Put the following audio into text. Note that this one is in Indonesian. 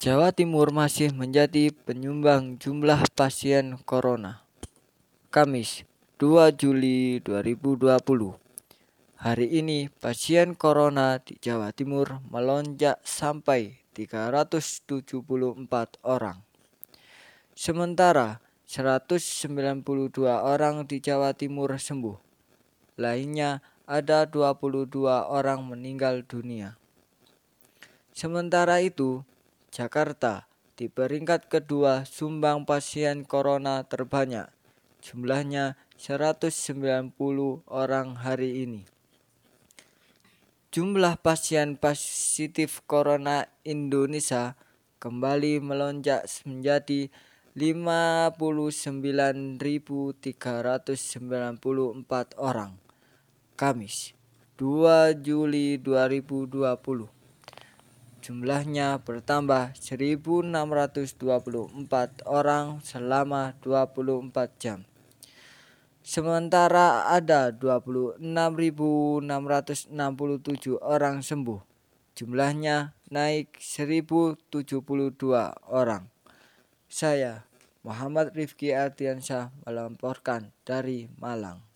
Jawa Timur masih menjadi penyumbang jumlah pasien corona. Kamis, 2 Juli 2020. Hari ini pasien corona di Jawa Timur melonjak sampai 374 orang. Sementara 192 orang di Jawa Timur sembuh. Lainnya ada 22 orang meninggal dunia. Sementara itu, Jakarta di peringkat kedua sumbang pasien corona terbanyak. Jumlahnya 190 orang hari ini. Jumlah pasien positif corona Indonesia kembali melonjak menjadi 59.394 orang. Kamis, 2 Juli 2020 jumlahnya bertambah 1624 orang selama 24 jam. Sementara ada 26.667 orang sembuh. Jumlahnya naik 1072 orang. Saya Muhammad Rifki Ardiansyah melaporkan dari Malang.